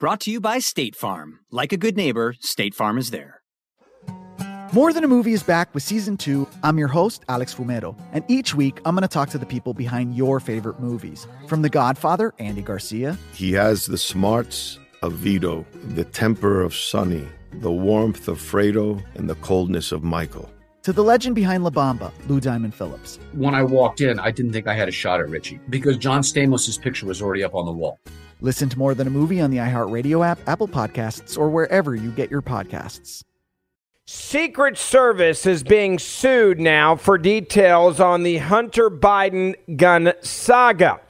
Brought to you by State Farm. Like a good neighbor, State Farm is there. More Than a Movie is back with season two. I'm your host, Alex Fumero, and each week I'm going to talk to the people behind your favorite movies. From The Godfather, Andy Garcia. He has the smarts of Vito, the temper of Sonny, the warmth of Fredo, and the coldness of Michael. To the legend behind La Bamba, Lou Diamond Phillips. When I walked in, I didn't think I had a shot at Richie because John Stamos's picture was already up on the wall. Listen to More Than a Movie on the iHeartRadio app, Apple Podcasts, or wherever you get your podcasts. Secret Service is being sued now for details on the Hunter Biden gun saga.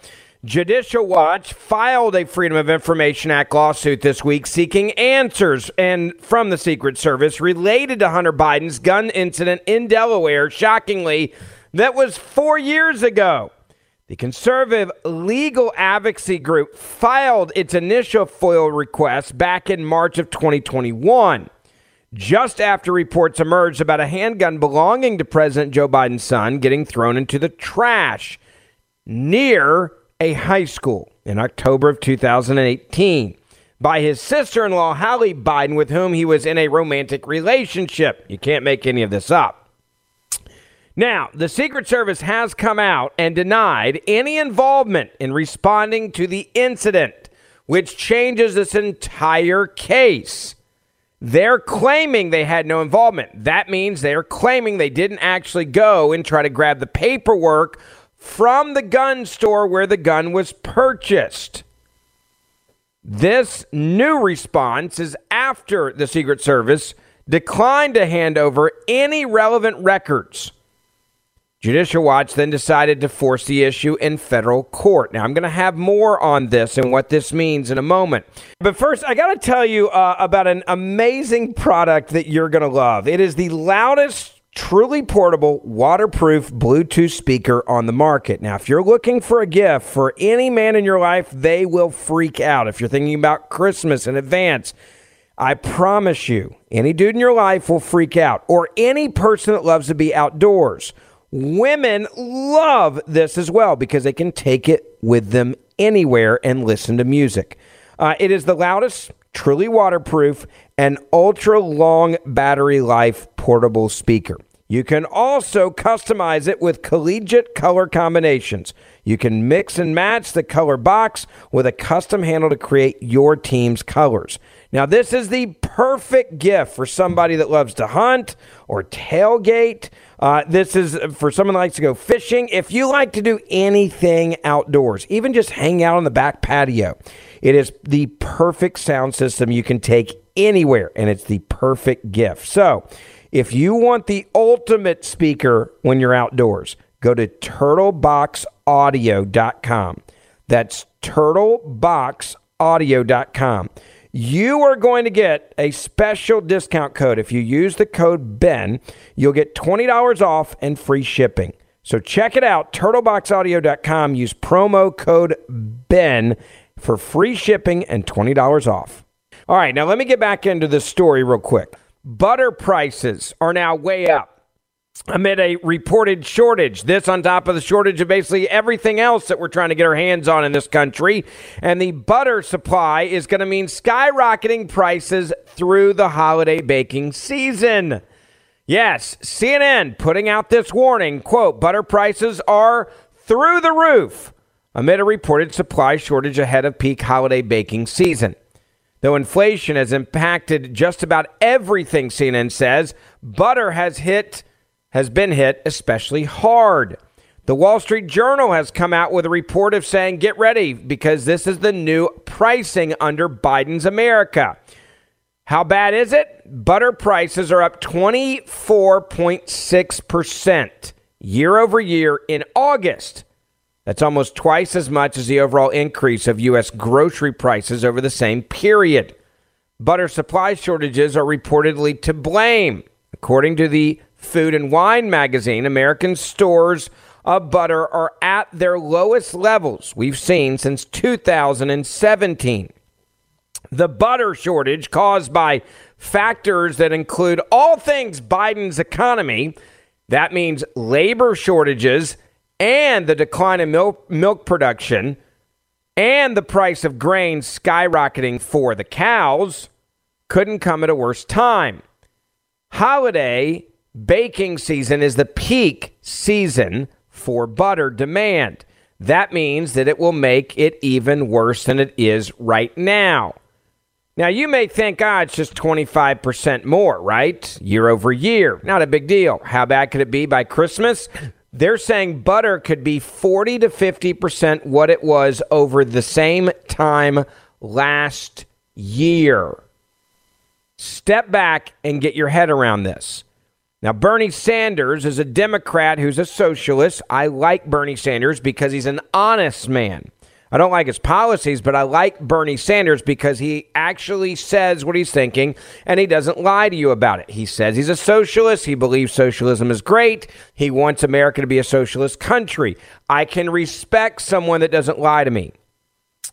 Judicial Watch filed a Freedom of Information Act lawsuit this week seeking answers and from the Secret Service related to Hunter Biden's gun incident in Delaware, shockingly, that was 4 years ago. The conservative legal advocacy group filed its initial FOIA request back in March of 2021, just after reports emerged about a handgun belonging to President Joe Biden's son getting thrown into the trash near a high school in October of 2018 by his sister in law, Hallie Biden, with whom he was in a romantic relationship. You can't make any of this up. Now, the Secret Service has come out and denied any involvement in responding to the incident, which changes this entire case. They're claiming they had no involvement. That means they're claiming they didn't actually go and try to grab the paperwork from the gun store where the gun was purchased. This new response is after the Secret Service declined to hand over any relevant records Judicial Watch then decided to force the issue in federal court. Now, I'm going to have more on this and what this means in a moment. But first, I got to tell you uh, about an amazing product that you're going to love. It is the loudest, truly portable, waterproof Bluetooth speaker on the market. Now, if you're looking for a gift for any man in your life, they will freak out. If you're thinking about Christmas in advance, I promise you, any dude in your life will freak out, or any person that loves to be outdoors Women love this as well because they can take it with them anywhere and listen to music. Uh, it is the loudest, truly waterproof, and ultra long battery life portable speaker. You can also customize it with collegiate color combinations. You can mix and match the color box with a custom handle to create your team's colors. Now, this is the perfect gift for somebody that loves to hunt or tailgate. Uh, this is for someone that likes to go fishing. If you like to do anything outdoors, even just hang out on the back patio, it is the perfect sound system you can take anywhere, and it's the perfect gift. So, if you want the ultimate speaker when you're outdoors, go to turtleboxaudio.com. That's turtleboxaudio.com you are going to get a special discount code. If you use the code BEN, you'll get $20 off and free shipping. So check it out, turtleboxaudio.com. Use promo code BEN for free shipping and $20 off. All right, now let me get back into this story real quick. Butter prices are now way up amid a reported shortage. This on top of the shortage of basically everything else that we're trying to get our hands on in this country. And the butter supply is going to mean skyrocketing prices through the holiday baking season. Yes, CNN putting out this warning, quote, butter prices are through the roof amid a reported supply shortage ahead of peak holiday baking season. Though inflation has impacted just about everything, CNN says, butter has hit has been hit especially hard. The Wall Street Journal has come out with a report of saying, get ready because this is the new pricing under Biden's America. How bad is it? Butter prices are up 24.6% year over year in August. That's almost twice as much as the overall increase of U.S. grocery prices over the same period. Butter supply shortages are reportedly to blame. According to the Food and Wine magazine, American stores of butter are at their lowest levels we've seen since 2017. The butter shortage caused by factors that include all things Biden's economy. That means labor shortages and the decline in milk, milk production and the price of grain skyrocketing for the cows couldn't come at a worse time. Holiday baking season is the peak season for butter demand. That means that it will make it even worse than it is right now. Now, you may think, ah, it's just 25% more, right? Year over year. Not a big deal. How bad could it be by Christmas? They're saying butter could be 40 to 50% what it was over the same time last year. Step back and get your head around this. Now, Bernie Sanders is a Democrat who's a socialist. I like Bernie Sanders because he's an honest man. I don't like his policies, but I like Bernie Sanders because he actually says what he's thinking and he doesn't lie to you about it. He says he's a socialist. He believes socialism is great. He wants America to be a socialist country. I can respect someone that doesn't lie to me.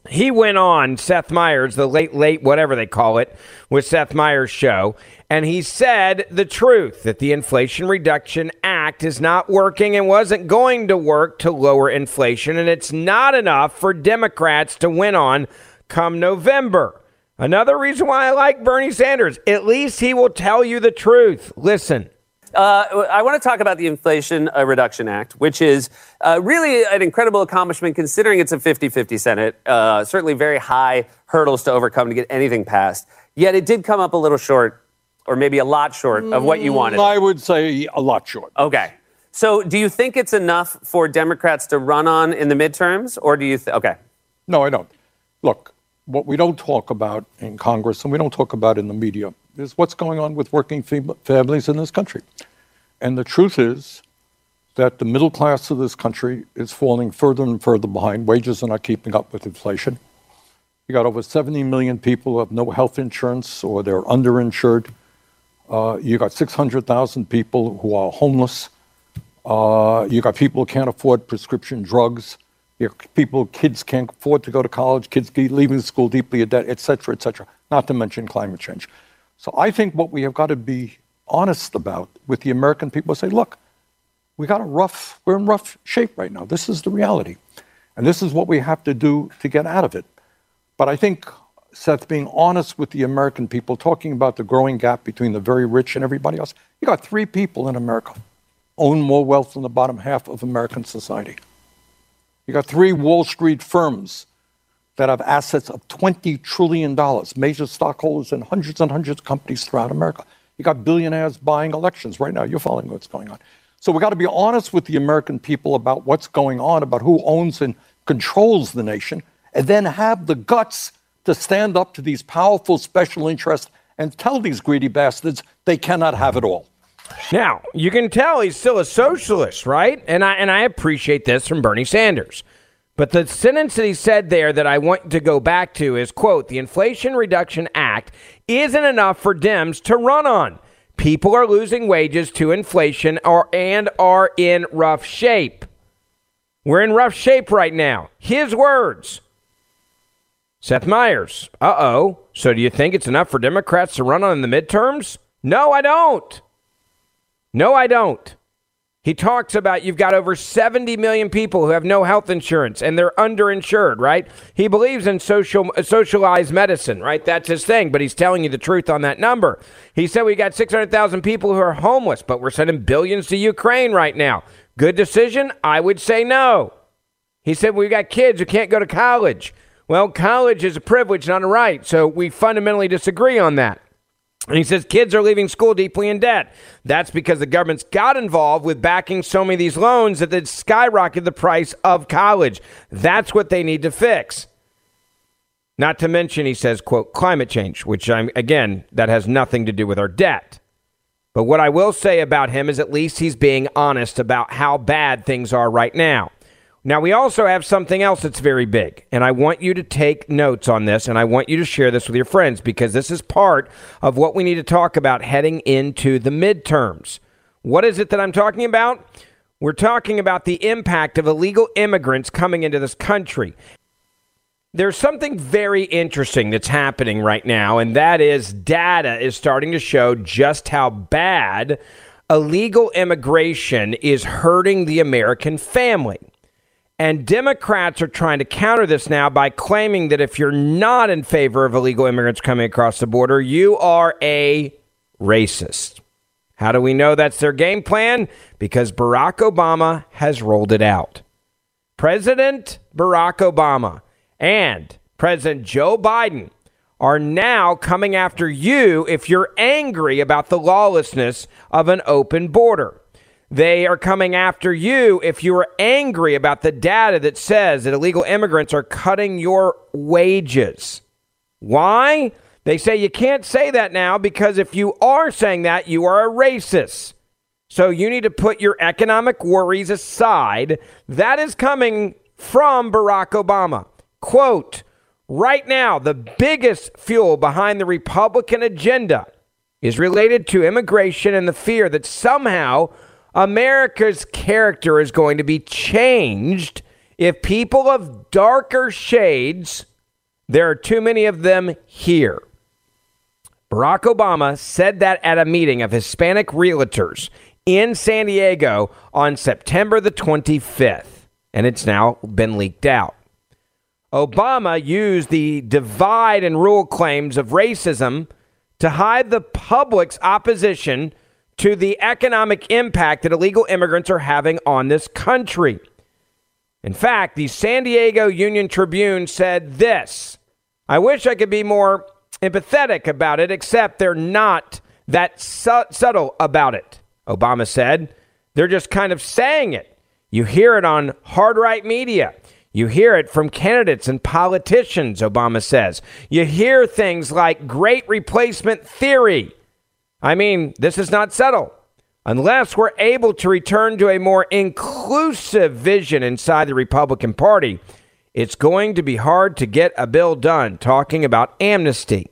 He went on Seth Meyers, the late, late, whatever they call it, with Seth Meyers' show, and he said the truth that the Inflation Reduction Act is not working and wasn't going to work to lower inflation, and it's not enough for Democrats to win on come November. Another reason why I like Bernie Sanders, at least he will tell you the truth. Listen. Uh, I want to talk about the Inflation uh, Reduction Act, which is uh, really an incredible accomplishment considering it's a 50 50 Senate. Uh, certainly very high hurdles to overcome to get anything passed. Yet it did come up a little short or maybe a lot short of what you wanted? I would say a lot short. Okay. So, do you think it's enough for Democrats to run on in the midterms, or do you? Th- okay. No, I don't. Look, what we don't talk about in Congress and we don't talk about in the media is what's going on with working families in this country. And the truth is that the middle class of this country is falling further and further behind. Wages are not keeping up with inflation. You got over 70 million people who have no health insurance or they're underinsured. Uh, you got 600,000 people who are homeless. Uh, you got people who can't afford prescription drugs. You got people, kids can't afford to go to college. Kids leaving school deeply in debt, et cetera, et cetera. Not to mention climate change. So I think what we have got to be honest about with the American people say, look, we got a rough, we're in rough shape right now. This is the reality. And this is what we have to do to get out of it. But I think Seth, being honest with the American people, talking about the growing gap between the very rich and everybody else. You got three people in America own more wealth than the bottom half of American society. You got three Wall Street firms that have assets of $20 trillion, major stockholders in hundreds and hundreds of companies throughout America. You got billionaires buying elections right now. You're following what's going on. So we got to be honest with the American people about what's going on, about who owns and controls the nation, and then have the guts to stand up to these powerful special interests and tell these greedy bastards they cannot have it all. Now, you can tell he's still a socialist, right? And I and I appreciate this from Bernie Sanders. But the sentence that he said there that I want to go back to is quote, the Inflation Reduction Act isn't enough for Dems to run on. People are losing wages to inflation or and are in rough shape. We're in rough shape right now. His words. Seth Meyers. Uh oh. So do you think it's enough for Democrats to run on in the midterms? No, I don't. No, I don't. He talks about you've got over 70 million people who have no health insurance and they're underinsured, right? He believes in social uh, socialized medicine, right? That's his thing, but he's telling you the truth on that number. He said we got 600,000 people who are homeless, but we're sending billions to Ukraine right now. Good decision? I would say no. He said we've got kids who can't go to college. Well, college is a privilege, not a right. So we fundamentally disagree on that. And he says kids are leaving school deeply in debt. That's because the government's got involved with backing so many of these loans that they skyrocketed the price of college. That's what they need to fix. Not to mention, he says, quote, climate change, which I'm, again, that has nothing to do with our debt. But what I will say about him is at least he's being honest about how bad things are right now. Now, we also have something else that's very big, and I want you to take notes on this, and I want you to share this with your friends because this is part of what we need to talk about heading into the midterms. What is it that I'm talking about? We're talking about the impact of illegal immigrants coming into this country. There's something very interesting that's happening right now, and that is data is starting to show just how bad illegal immigration is hurting the American family. And Democrats are trying to counter this now by claiming that if you're not in favor of illegal immigrants coming across the border, you are a racist. How do we know that's their game plan? Because Barack Obama has rolled it out. President Barack Obama and President Joe Biden are now coming after you if you're angry about the lawlessness of an open border. They are coming after you if you are angry about the data that says that illegal immigrants are cutting your wages. Why? They say you can't say that now because if you are saying that, you are a racist. So you need to put your economic worries aside. That is coming from Barack Obama. Quote, right now, the biggest fuel behind the Republican agenda is related to immigration and the fear that somehow America's character is going to be changed if people of darker shades, there are too many of them here. Barack Obama said that at a meeting of Hispanic realtors in San Diego on September the 25th, and it's now been leaked out. Obama used the divide and rule claims of racism to hide the public's opposition to the economic impact that illegal immigrants are having on this country. In fact, the San Diego Union Tribune said this I wish I could be more empathetic about it, except they're not that su- subtle about it. Obama said, they're just kind of saying it. You hear it on hard right media. You hear it from candidates and politicians, Obama says. You hear things like great replacement theory. I mean, this is not settled. Unless we're able to return to a more inclusive vision inside the Republican Party, it's going to be hard to get a bill done talking about amnesty.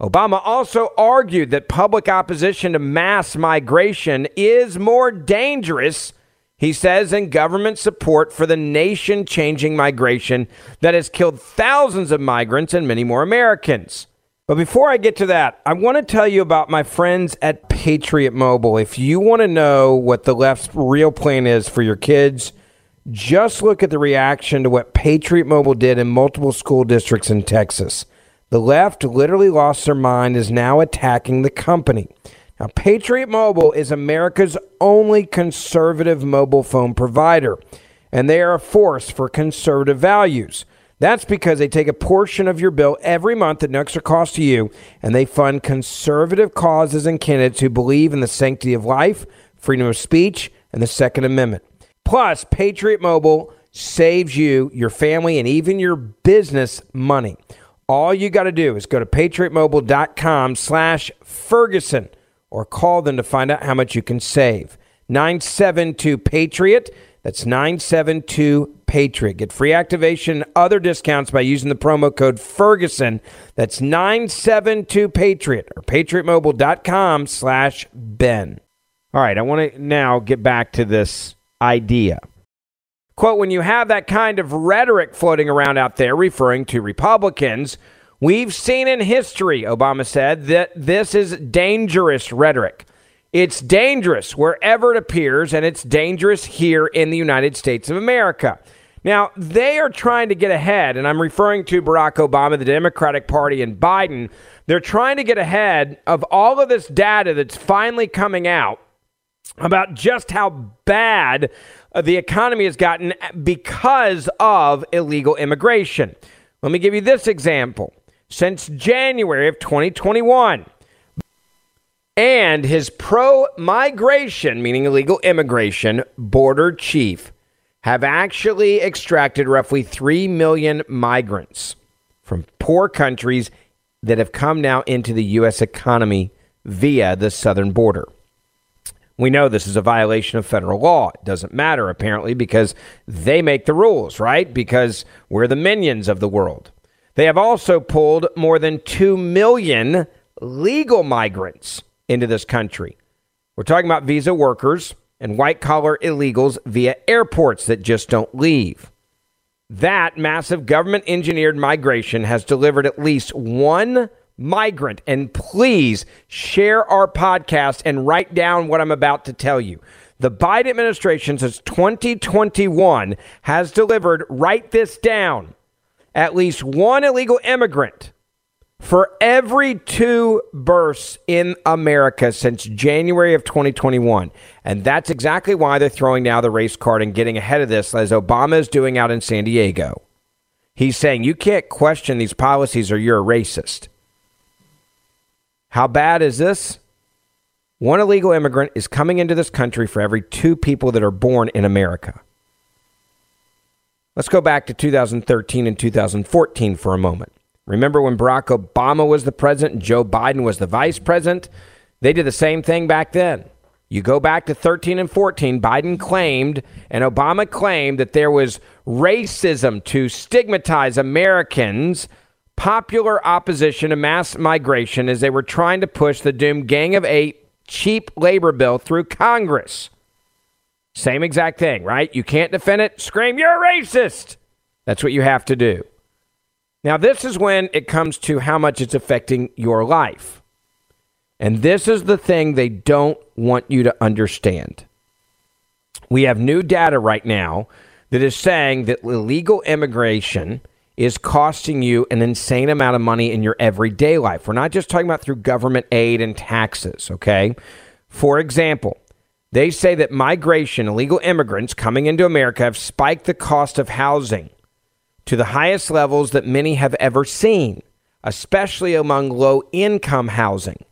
Obama also argued that public opposition to mass migration is more dangerous, he says, than government support for the nation changing migration that has killed thousands of migrants and many more Americans. But before I get to that, I want to tell you about my friends at Patriot Mobile. If you want to know what the left's real plan is for your kids, just look at the reaction to what Patriot Mobile did in multiple school districts in Texas. The left literally lost their mind, is now attacking the company. Now, Patriot Mobile is America's only conservative mobile phone provider. and they are a force for conservative values. That's because they take a portion of your bill every month at no extra cost to you, and they fund conservative causes and candidates who believe in the sanctity of life, freedom of speech, and the Second Amendment. Plus, Patriot Mobile saves you, your family, and even your business money. All you got to do is go to patriotmobile.com slash Ferguson or call them to find out how much you can save. 972 Patriot. That's 972 Patriot. Get free activation and other discounts by using the promo code Ferguson. That's 972 Patriot or patriotmobile.com slash Ben. All right, I want to now get back to this idea. Quote, when you have that kind of rhetoric floating around out there referring to Republicans, we've seen in history, Obama said, that this is dangerous rhetoric. It's dangerous wherever it appears, and it's dangerous here in the United States of America. Now, they are trying to get ahead, and I'm referring to Barack Obama, the Democratic Party, and Biden. They're trying to get ahead of all of this data that's finally coming out about just how bad uh, the economy has gotten because of illegal immigration. Let me give you this example. Since January of 2021, and his pro migration, meaning illegal immigration, border chief have actually extracted roughly 3 million migrants from poor countries that have come now into the U.S. economy via the southern border. We know this is a violation of federal law. It doesn't matter, apparently, because they make the rules, right? Because we're the minions of the world. They have also pulled more than 2 million legal migrants into this country. We're talking about visa workers and white collar illegals via airports that just don't leave. That massive government engineered migration has delivered at least one migrant. And please share our podcast and write down what I'm about to tell you. The Biden administration since 2021 has delivered, write this down, at least one illegal immigrant for every two births in America since January of 2021. And that's exactly why they're throwing now the race card and getting ahead of this, as Obama is doing out in San Diego. He's saying you can't question these policies or you're a racist. How bad is this? One illegal immigrant is coming into this country for every two people that are born in America. Let's go back to 2013 and 2014 for a moment. Remember when Barack Obama was the president and Joe Biden was the vice president? They did the same thing back then. You go back to 13 and 14, Biden claimed and Obama claimed that there was racism to stigmatize Americans popular opposition to mass migration as they were trying to push the doomed Gang of Eight cheap labor bill through Congress. Same exact thing, right? You can't defend it, scream, you're a racist. That's what you have to do. Now, this is when it comes to how much it's affecting your life. And this is the thing they don't want you to understand. We have new data right now that is saying that illegal immigration is costing you an insane amount of money in your everyday life. We're not just talking about through government aid and taxes, okay? For example, they say that migration, illegal immigrants coming into America have spiked the cost of housing to the highest levels that many have ever seen, especially among low income housing.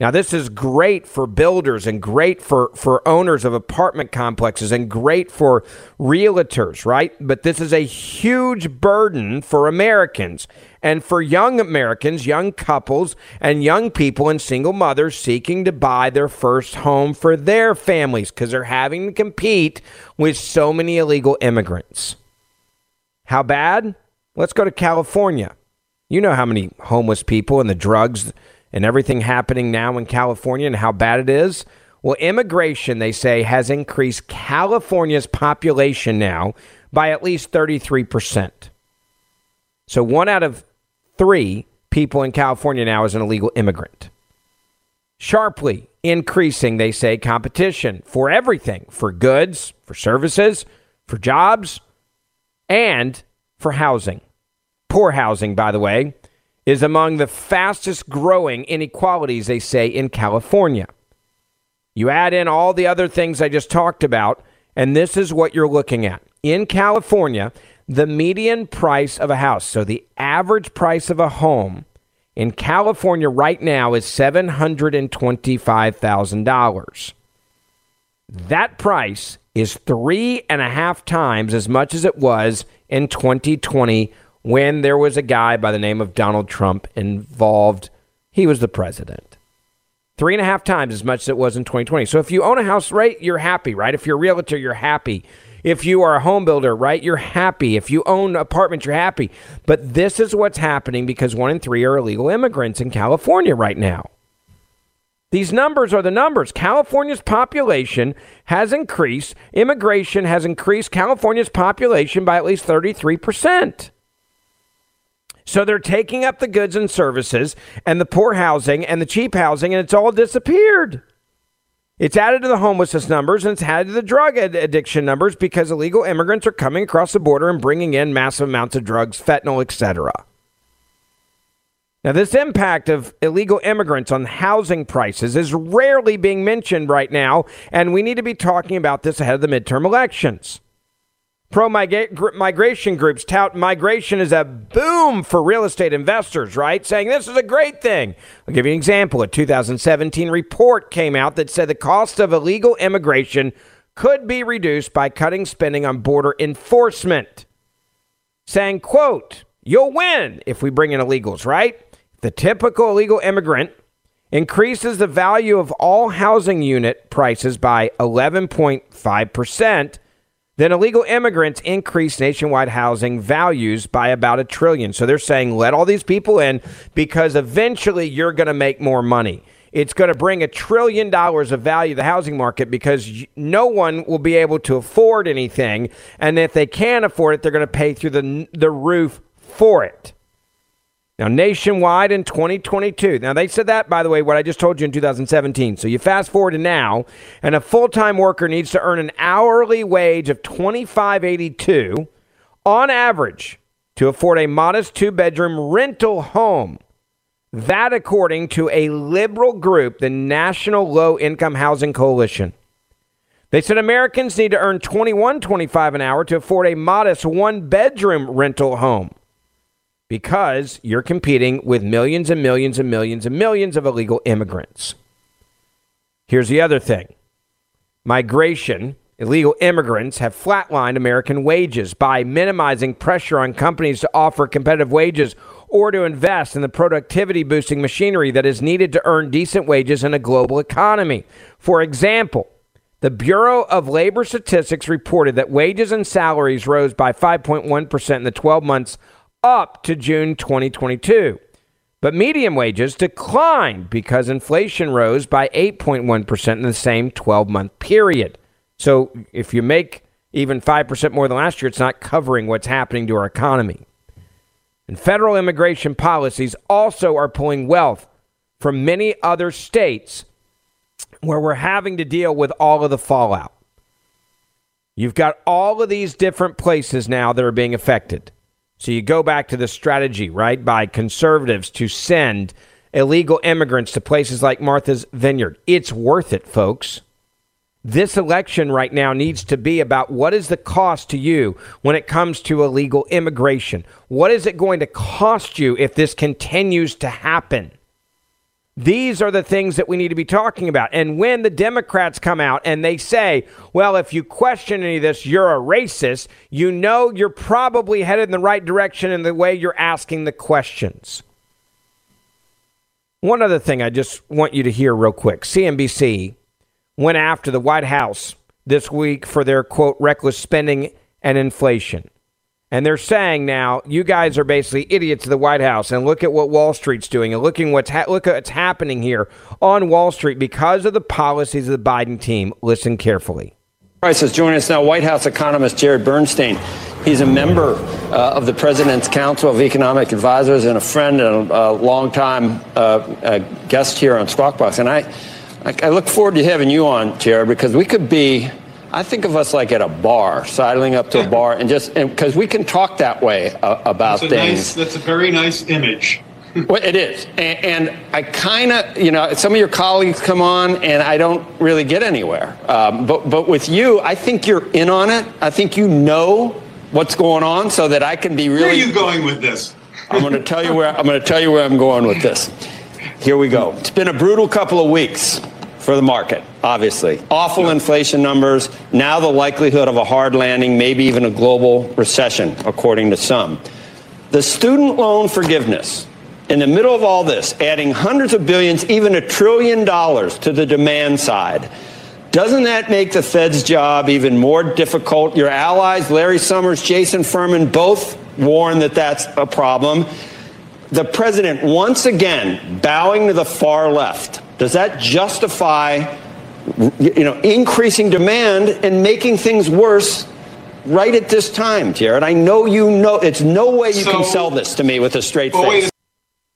Now, this is great for builders and great for, for owners of apartment complexes and great for realtors, right? But this is a huge burden for Americans and for young Americans, young couples, and young people and single mothers seeking to buy their first home for their families because they're having to compete with so many illegal immigrants. How bad? Let's go to California. You know how many homeless people and the drugs and everything happening now in California and how bad it is? Well, immigration, they say, has increased California's population now by at least 33%. So one out of three people in California now is an illegal immigrant. Sharply increasing, they say, competition for everything for goods, for services, for jobs, and for housing. Poor housing, by the way, is among the fastest growing inequalities, they say, in California. You add in all the other things I just talked about, and this is what you're looking at in California, the median price of a house, so the average price of a home in California right now is $725,000. That price is three and a half times as much as it was in 2020 when there was a guy by the name of Donald Trump involved. He was the president. Three and a half times as much as it was in 2020. So if you own a house, right, you're happy, right? If you're a realtor, you're happy. If you are a home builder, right, you're happy. If you own apartments, you're happy. But this is what's happening because one in three are illegal immigrants in California right now. These numbers are the numbers. California's population has increased. Immigration has increased California's population by at least 33%. So they're taking up the goods and services and the poor housing and the cheap housing, and it's all disappeared. It's added to the homelessness numbers and it's added to the drug addiction numbers because illegal immigrants are coming across the border and bringing in massive amounts of drugs, fentanyl, etc. Now, this impact of illegal immigrants on housing prices is rarely being mentioned right now, and we need to be talking about this ahead of the midterm elections. Pro migration groups tout migration as a boom for real estate investors, right? Saying this is a great thing. I'll give you an example. A 2017 report came out that said the cost of illegal immigration could be reduced by cutting spending on border enforcement. Saying, quote, you'll win if we bring in illegals, right? The typical illegal immigrant increases the value of all housing unit prices by 11.5%. Then illegal immigrants increase nationwide housing values by about a trillion. So they're saying let all these people in because eventually you're going to make more money. It's going to bring a trillion dollars of value to the housing market because no one will be able to afford anything. And if they can't afford it, they're going to pay through the, the roof for it. Now, nationwide in 2022. Now, they said that, by the way, what I just told you in 2017. So you fast forward to now, and a full time worker needs to earn an hourly wage of 2582 on average to afford a modest two bedroom rental home. That, according to a liberal group, the National Low Income Housing Coalition. They said Americans need to earn 21.25 an hour to afford a modest one bedroom rental home because you're competing with millions and millions and millions and millions of illegal immigrants. Here's the other thing migration, illegal immigrants have flatlined American wages by minimizing pressure on companies to offer competitive wages or to invest in the productivity boosting machinery that is needed to earn decent wages in a global economy. For example, the Bureau of Labor Statistics reported that wages and salaries rose by 5.1% in the 12 months up to June 2022. But median wages declined because inflation rose by 8.1% in the same 12 month period. So if you make even 5% more than last year, it's not covering what's happening to our economy. And federal immigration policies also are pulling wealth from many other states where we're having to deal with all of the fallout. You've got all of these different places now that are being affected. So you go back to the strategy, right, by conservatives to send illegal immigrants to places like Martha's Vineyard. It's worth it, folks. This election right now needs to be about what is the cost to you when it comes to illegal immigration? What is it going to cost you if this continues to happen? These are the things that we need to be talking about. And when the Democrats come out and they say, well, if you question any of this, you're a racist, you know you're probably headed in the right direction in the way you're asking the questions. One other thing I just want you to hear real quick CNBC went after the White House this week for their quote, reckless spending and inflation. And they're saying now, you guys are basically idiots of the White House, and look at what Wall Street's doing, and looking what's ha- look at what's happening here on Wall Street because of the policies of the Biden team. Listen carefully. Prices joining us now, White House economist Jared Bernstein. He's a member uh, of the President's Council of Economic Advisors and a friend and a, a longtime uh, uh, guest here on Squawk Box. And I, I look forward to having you on, Jared, because we could be I think of us like at a bar, sidling up to a bar, and just because we can talk that way uh, about that's things. Nice, that's a very nice image. Well, it is. And, and I kind of, you know, some of your colleagues come on and I don't really get anywhere. Um, but, but with you, I think you're in on it. I think you know what's going on so that I can be really. Where are you going with this? I'm going to tell you where I'm going to tell you where I'm going with this. Here we go. It's been a brutal couple of weeks for the market, obviously. Awful inflation numbers, now the likelihood of a hard landing, maybe even a global recession, according to some. The student loan forgiveness, in the middle of all this, adding hundreds of billions, even a trillion dollars to the demand side. Doesn't that make the Fed's job even more difficult? Your allies, Larry Summers, Jason Furman, both warn that that's a problem. The president once again bowing to the far left. Does that justify you know, increasing demand and making things worse right at this time, Jared? I know you know it's no way you so, can sell this to me with a straight face.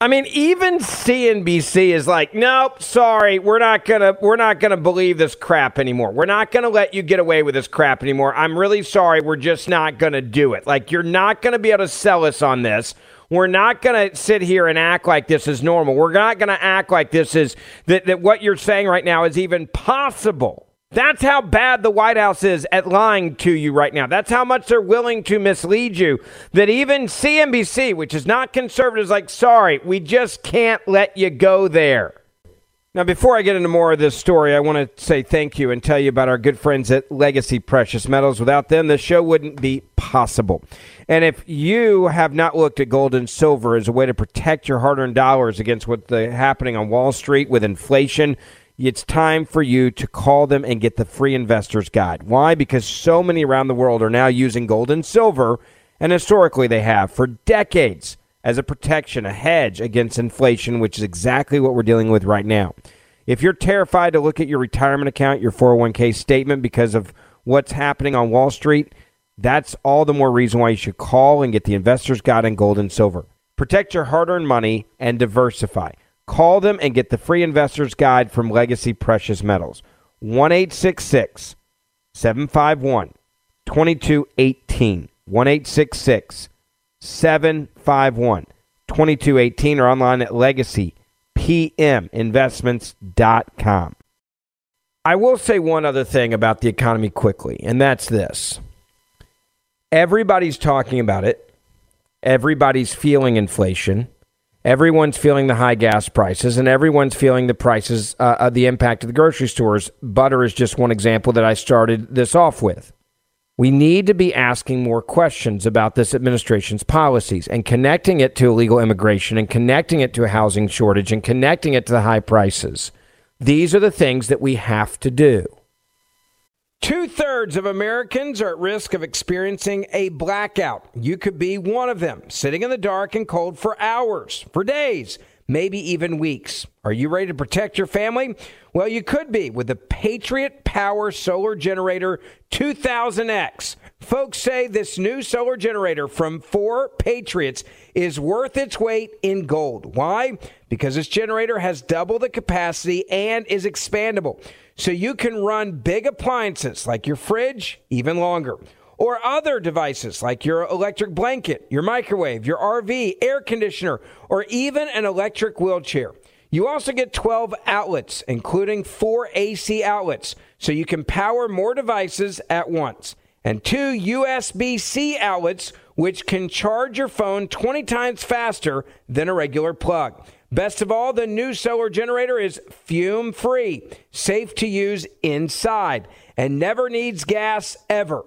I mean, even CNBC is like, nope, sorry, we're not gonna, we're not gonna believe this crap anymore. We're not gonna let you get away with this crap anymore. I'm really sorry, we're just not gonna do it. Like, you're not gonna be able to sell us on this. We're not going to sit here and act like this is normal. We're not going to act like this is that, that what you're saying right now is even possible. That's how bad the White House is at lying to you right now. That's how much they're willing to mislead you. That even CNBC, which is not conservative, is like, sorry, we just can't let you go there. Now, before I get into more of this story, I want to say thank you and tell you about our good friends at Legacy Precious Metals. Without them, the show wouldn't be possible. And if you have not looked at gold and silver as a way to protect your hard earned dollars against what's happening on Wall Street with inflation, it's time for you to call them and get the free investor's guide. Why? Because so many around the world are now using gold and silver, and historically they have for decades as a protection, a hedge against inflation, which is exactly what we're dealing with right now. If you're terrified to look at your retirement account, your 401k statement because of what's happening on Wall Street, that's all the more reason why you should call and get the Investor's Guide in Gold and Silver. Protect your hard earned money and diversify. Call them and get the free Investor's Guide from Legacy Precious Metals. 1 751 2218. 1 751 2218 or online at legacypminvestments.com. I will say one other thing about the economy quickly, and that's this. Everybody's talking about it. Everybody's feeling inflation. Everyone's feeling the high gas prices, and everyone's feeling the prices, uh, of the impact of the grocery stores. Butter is just one example that I started this off with. We need to be asking more questions about this administration's policies and connecting it to illegal immigration and connecting it to a housing shortage and connecting it to the high prices. These are the things that we have to do. Two thirds of Americans are at risk of experiencing a blackout. You could be one of them, sitting in the dark and cold for hours, for days maybe even weeks. Are you ready to protect your family? Well, you could be with the Patriot Power Solar Generator 2000X. Folks say this new solar generator from 4 Patriots is worth its weight in gold. Why? Because this generator has double the capacity and is expandable. So you can run big appliances like your fridge even longer or other devices like your electric blanket, your microwave, your RV, air conditioner, or even an electric wheelchair. You also get 12 outlets, including four AC outlets, so you can power more devices at once, and two USB C outlets, which can charge your phone 20 times faster than a regular plug. Best of all, the new solar generator is fume free, safe to use inside, and never needs gas ever.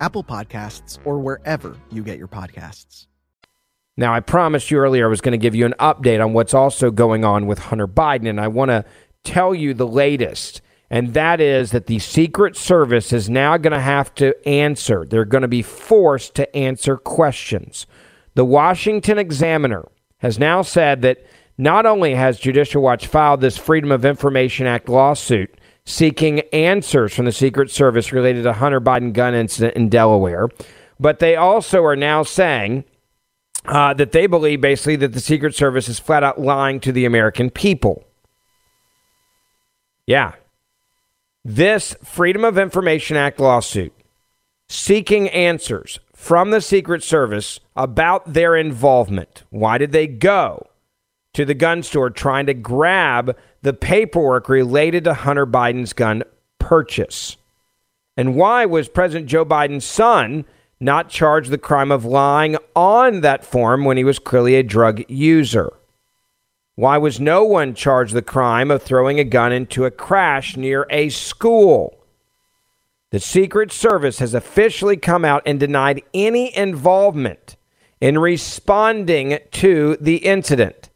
Apple Podcasts, or wherever you get your podcasts. Now, I promised you earlier I was going to give you an update on what's also going on with Hunter Biden, and I want to tell you the latest. And that is that the Secret Service is now going to have to answer. They're going to be forced to answer questions. The Washington Examiner has now said that not only has Judicial Watch filed this Freedom of Information Act lawsuit, seeking answers from the Secret Service related to Hunter Biden gun incident in Delaware. But they also are now saying uh, that they believe basically that the Secret Service is flat out lying to the American people. Yeah. This Freedom of Information Act lawsuit seeking answers from the Secret Service about their involvement. Why did they go to the gun store trying to grab the paperwork related to Hunter Biden's gun purchase? And why was President Joe Biden's son not charged the crime of lying on that form when he was clearly a drug user? Why was no one charged the crime of throwing a gun into a crash near a school? The Secret Service has officially come out and denied any involvement in responding to the incident.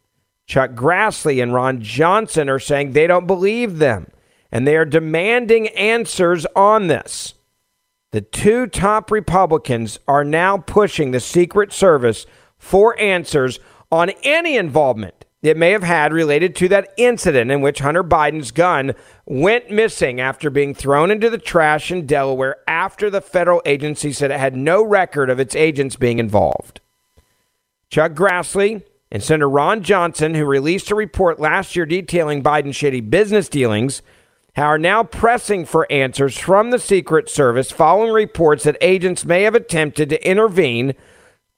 Chuck Grassley and Ron Johnson are saying they don't believe them and they are demanding answers on this. The two top Republicans are now pushing the Secret Service for answers on any involvement it may have had related to that incident in which Hunter Biden's gun went missing after being thrown into the trash in Delaware after the federal agency said it had no record of its agents being involved. Chuck Grassley and Senator Ron Johnson, who released a report last year detailing Biden's shady business dealings, are now pressing for answers from the Secret Service following reports that agents may have attempted to intervene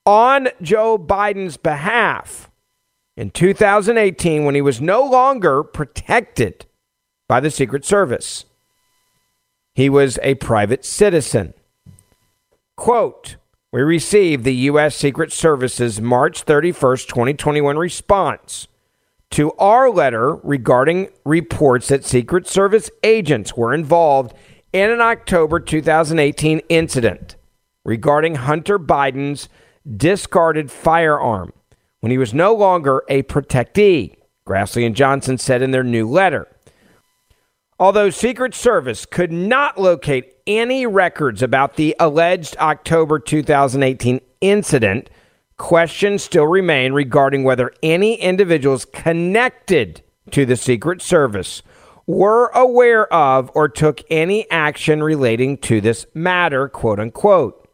on Joe Biden's behalf in 2018 when he was no longer protected by the Secret Service. He was a private citizen. Quote, we received the U.S. Secret Service's March 31st, 2021 response to our letter regarding reports that Secret Service agents were involved in an October 2018 incident regarding Hunter Biden's discarded firearm. when he was no longer a protectee, Grassley and Johnson said in their new letter. Although Secret Service could not locate any records about the alleged October 2018 incident, questions still remain regarding whether any individuals connected to the Secret Service were aware of or took any action relating to this matter, quote unquote.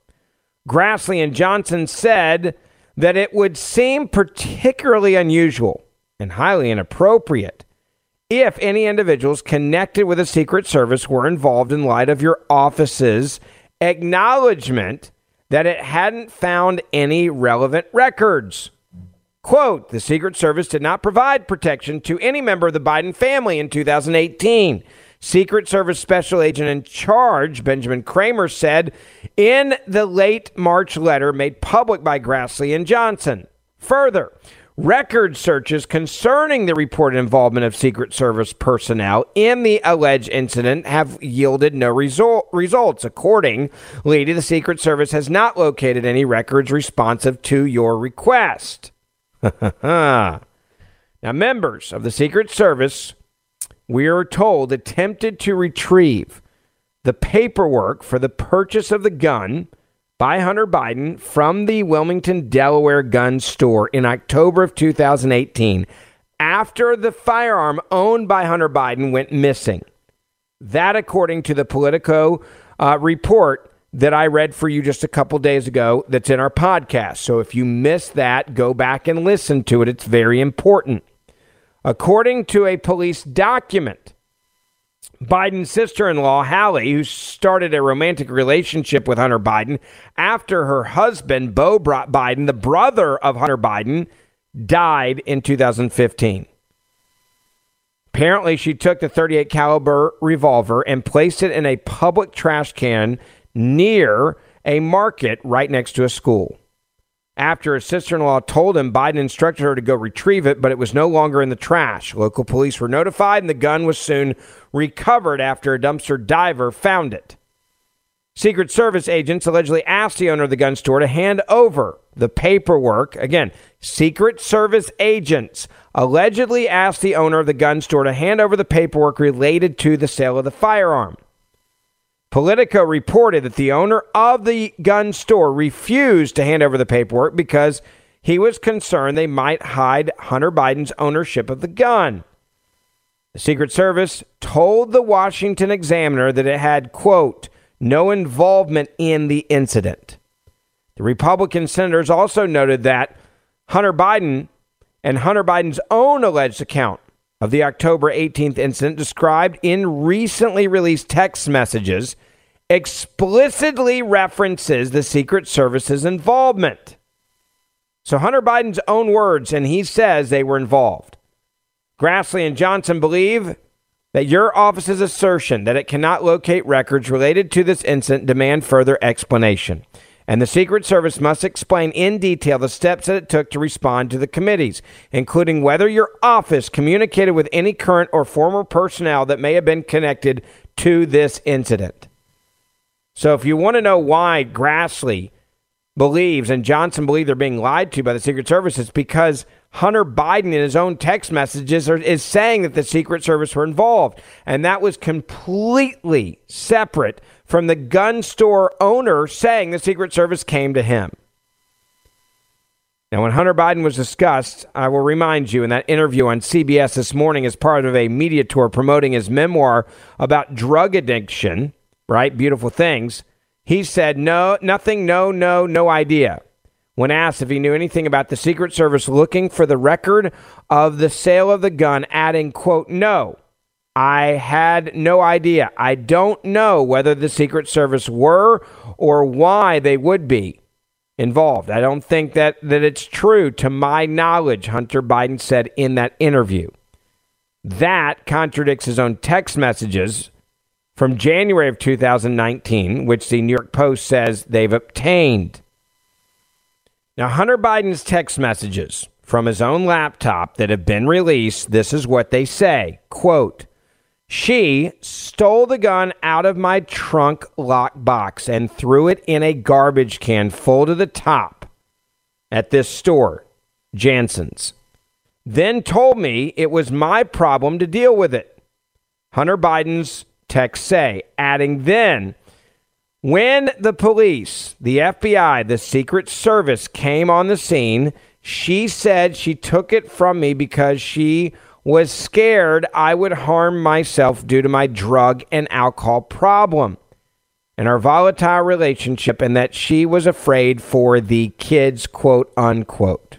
Grassley and Johnson said that it would seem particularly unusual and highly inappropriate if any individuals connected with the Secret Service were involved in light of your office's acknowledgement that it hadn't found any relevant records. Quote The Secret Service did not provide protection to any member of the Biden family in 2018. Secret Service Special Agent in charge, Benjamin Kramer, said in the late March letter made public by Grassley and Johnson. Further, record searches concerning the reported involvement of Secret Service personnel in the alleged incident have yielded no result, results. Accordingly, the Secret Service has not located any records responsive to your request. now, members of the Secret Service we are told, attempted to retrieve the paperwork for the purchase of the gun by Hunter Biden from the Wilmington, Delaware gun store in October of 2018 after the firearm owned by Hunter Biden went missing. That, according to the Politico uh, report that I read for you just a couple days ago, that's in our podcast. So if you missed that, go back and listen to it. It's very important. According to a police document, Biden's sister in law, Hallie, who started a romantic relationship with Hunter Biden after her husband, Beau Biden, the brother of Hunter Biden, died in 2015. Apparently, she took the 38 caliber revolver and placed it in a public trash can near a market right next to a school. After his sister in law told him, Biden instructed her to go retrieve it, but it was no longer in the trash. Local police were notified, and the gun was soon recovered after a dumpster diver found it. Secret Service agents allegedly asked the owner of the gun store to hand over the paperwork. Again, Secret Service agents allegedly asked the owner of the gun store to hand over the paperwork related to the sale of the firearm. Politico reported that the owner of the gun store refused to hand over the paperwork because he was concerned they might hide Hunter Biden's ownership of the gun. The Secret Service told the Washington Examiner that it had, quote, no involvement in the incident. The Republican senators also noted that Hunter Biden and Hunter Biden's own alleged account of the October 18th incident described in recently released text messages explicitly references the Secret Service's involvement. So Hunter Biden's own words, and he says they were involved. Grassley and Johnson believe that your office's assertion that it cannot locate records related to this incident demand further explanation and the Secret Service must explain in detail the steps that it took to respond to the committees, including whether your office communicated with any current or former personnel that may have been connected to this incident. So, if you want to know why Grassley believes and Johnson believe they're being lied to by the Secret Service, it's because Hunter Biden, in his own text messages, are, is saying that the Secret Service were involved. And that was completely separate from the gun store owner saying the Secret Service came to him. Now, when Hunter Biden was discussed, I will remind you in that interview on CBS this morning as part of a media tour promoting his memoir about drug addiction, right? Beautiful things. He said, no, nothing, no, no, no idea. When asked if he knew anything about the Secret Service looking for the record of the sale of the gun, adding, quote, no, I had no idea. I don't know whether the Secret Service were or why they would be involved. I don't think that, that it's true to my knowledge, Hunter Biden said in that interview. That contradicts his own text messages from January of 2019, which the New York Post says they've obtained. Now, Hunter Biden's text messages from his own laptop that have been released, this is what they say quote, she stole the gun out of my trunk lock box and threw it in a garbage can full to the top at this store. Janssen's. Then told me it was my problem to deal with it. Hunter Biden's text say, adding then, when the police, the FBI, the Secret Service came on the scene, she said she took it from me because she was scared I would harm myself due to my drug and alcohol problem and our volatile relationship, and that she was afraid for the kids, quote unquote.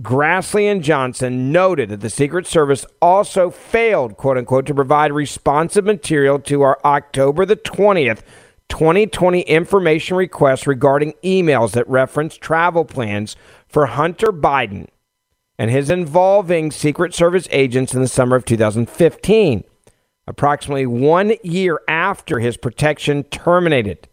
Grassley and Johnson noted that the Secret Service also failed, quote unquote, to provide responsive material to our October the 20th, 2020 information request regarding emails that reference travel plans for Hunter Biden and his involving Secret Service agents in the summer of 2015, approximately one year after his protection terminated.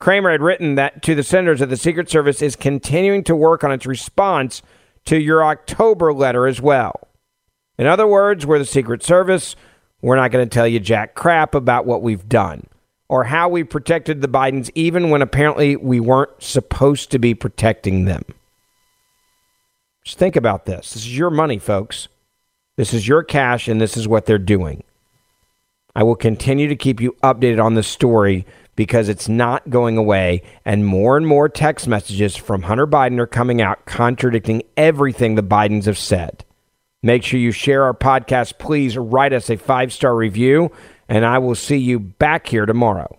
Kramer had written that to the senators that the Secret Service is continuing to work on its response to your October letter as well. In other words, we're the Secret Service. We're not going to tell you jack crap about what we've done or how we protected the Bidens, even when apparently we weren't supposed to be protecting them. Just think about this. This is your money, folks. This is your cash, and this is what they're doing. I will continue to keep you updated on this story because it's not going away, and more and more text messages from Hunter Biden are coming out contradicting everything the Bidens have said. Make sure you share our podcast. Please write us a five star review, and I will see you back here tomorrow.